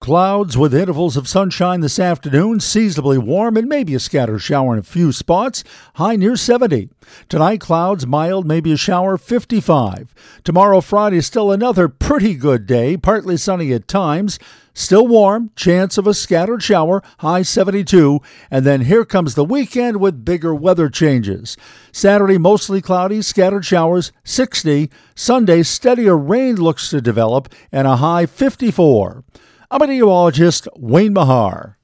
Clouds with intervals of sunshine this afternoon, seasonably warm, and maybe a scattered shower in a few spots. High near 70. Tonight, clouds, mild, maybe a shower, 55. Tomorrow, Friday, still another pretty good day, partly sunny at times. Still warm, chance of a scattered shower, high 72. And then here comes the weekend with bigger weather changes. Saturday, mostly cloudy, scattered showers, 60. Sunday, steadier rain looks to develop, and a high 54. I'm meteorologist Wayne Mahar.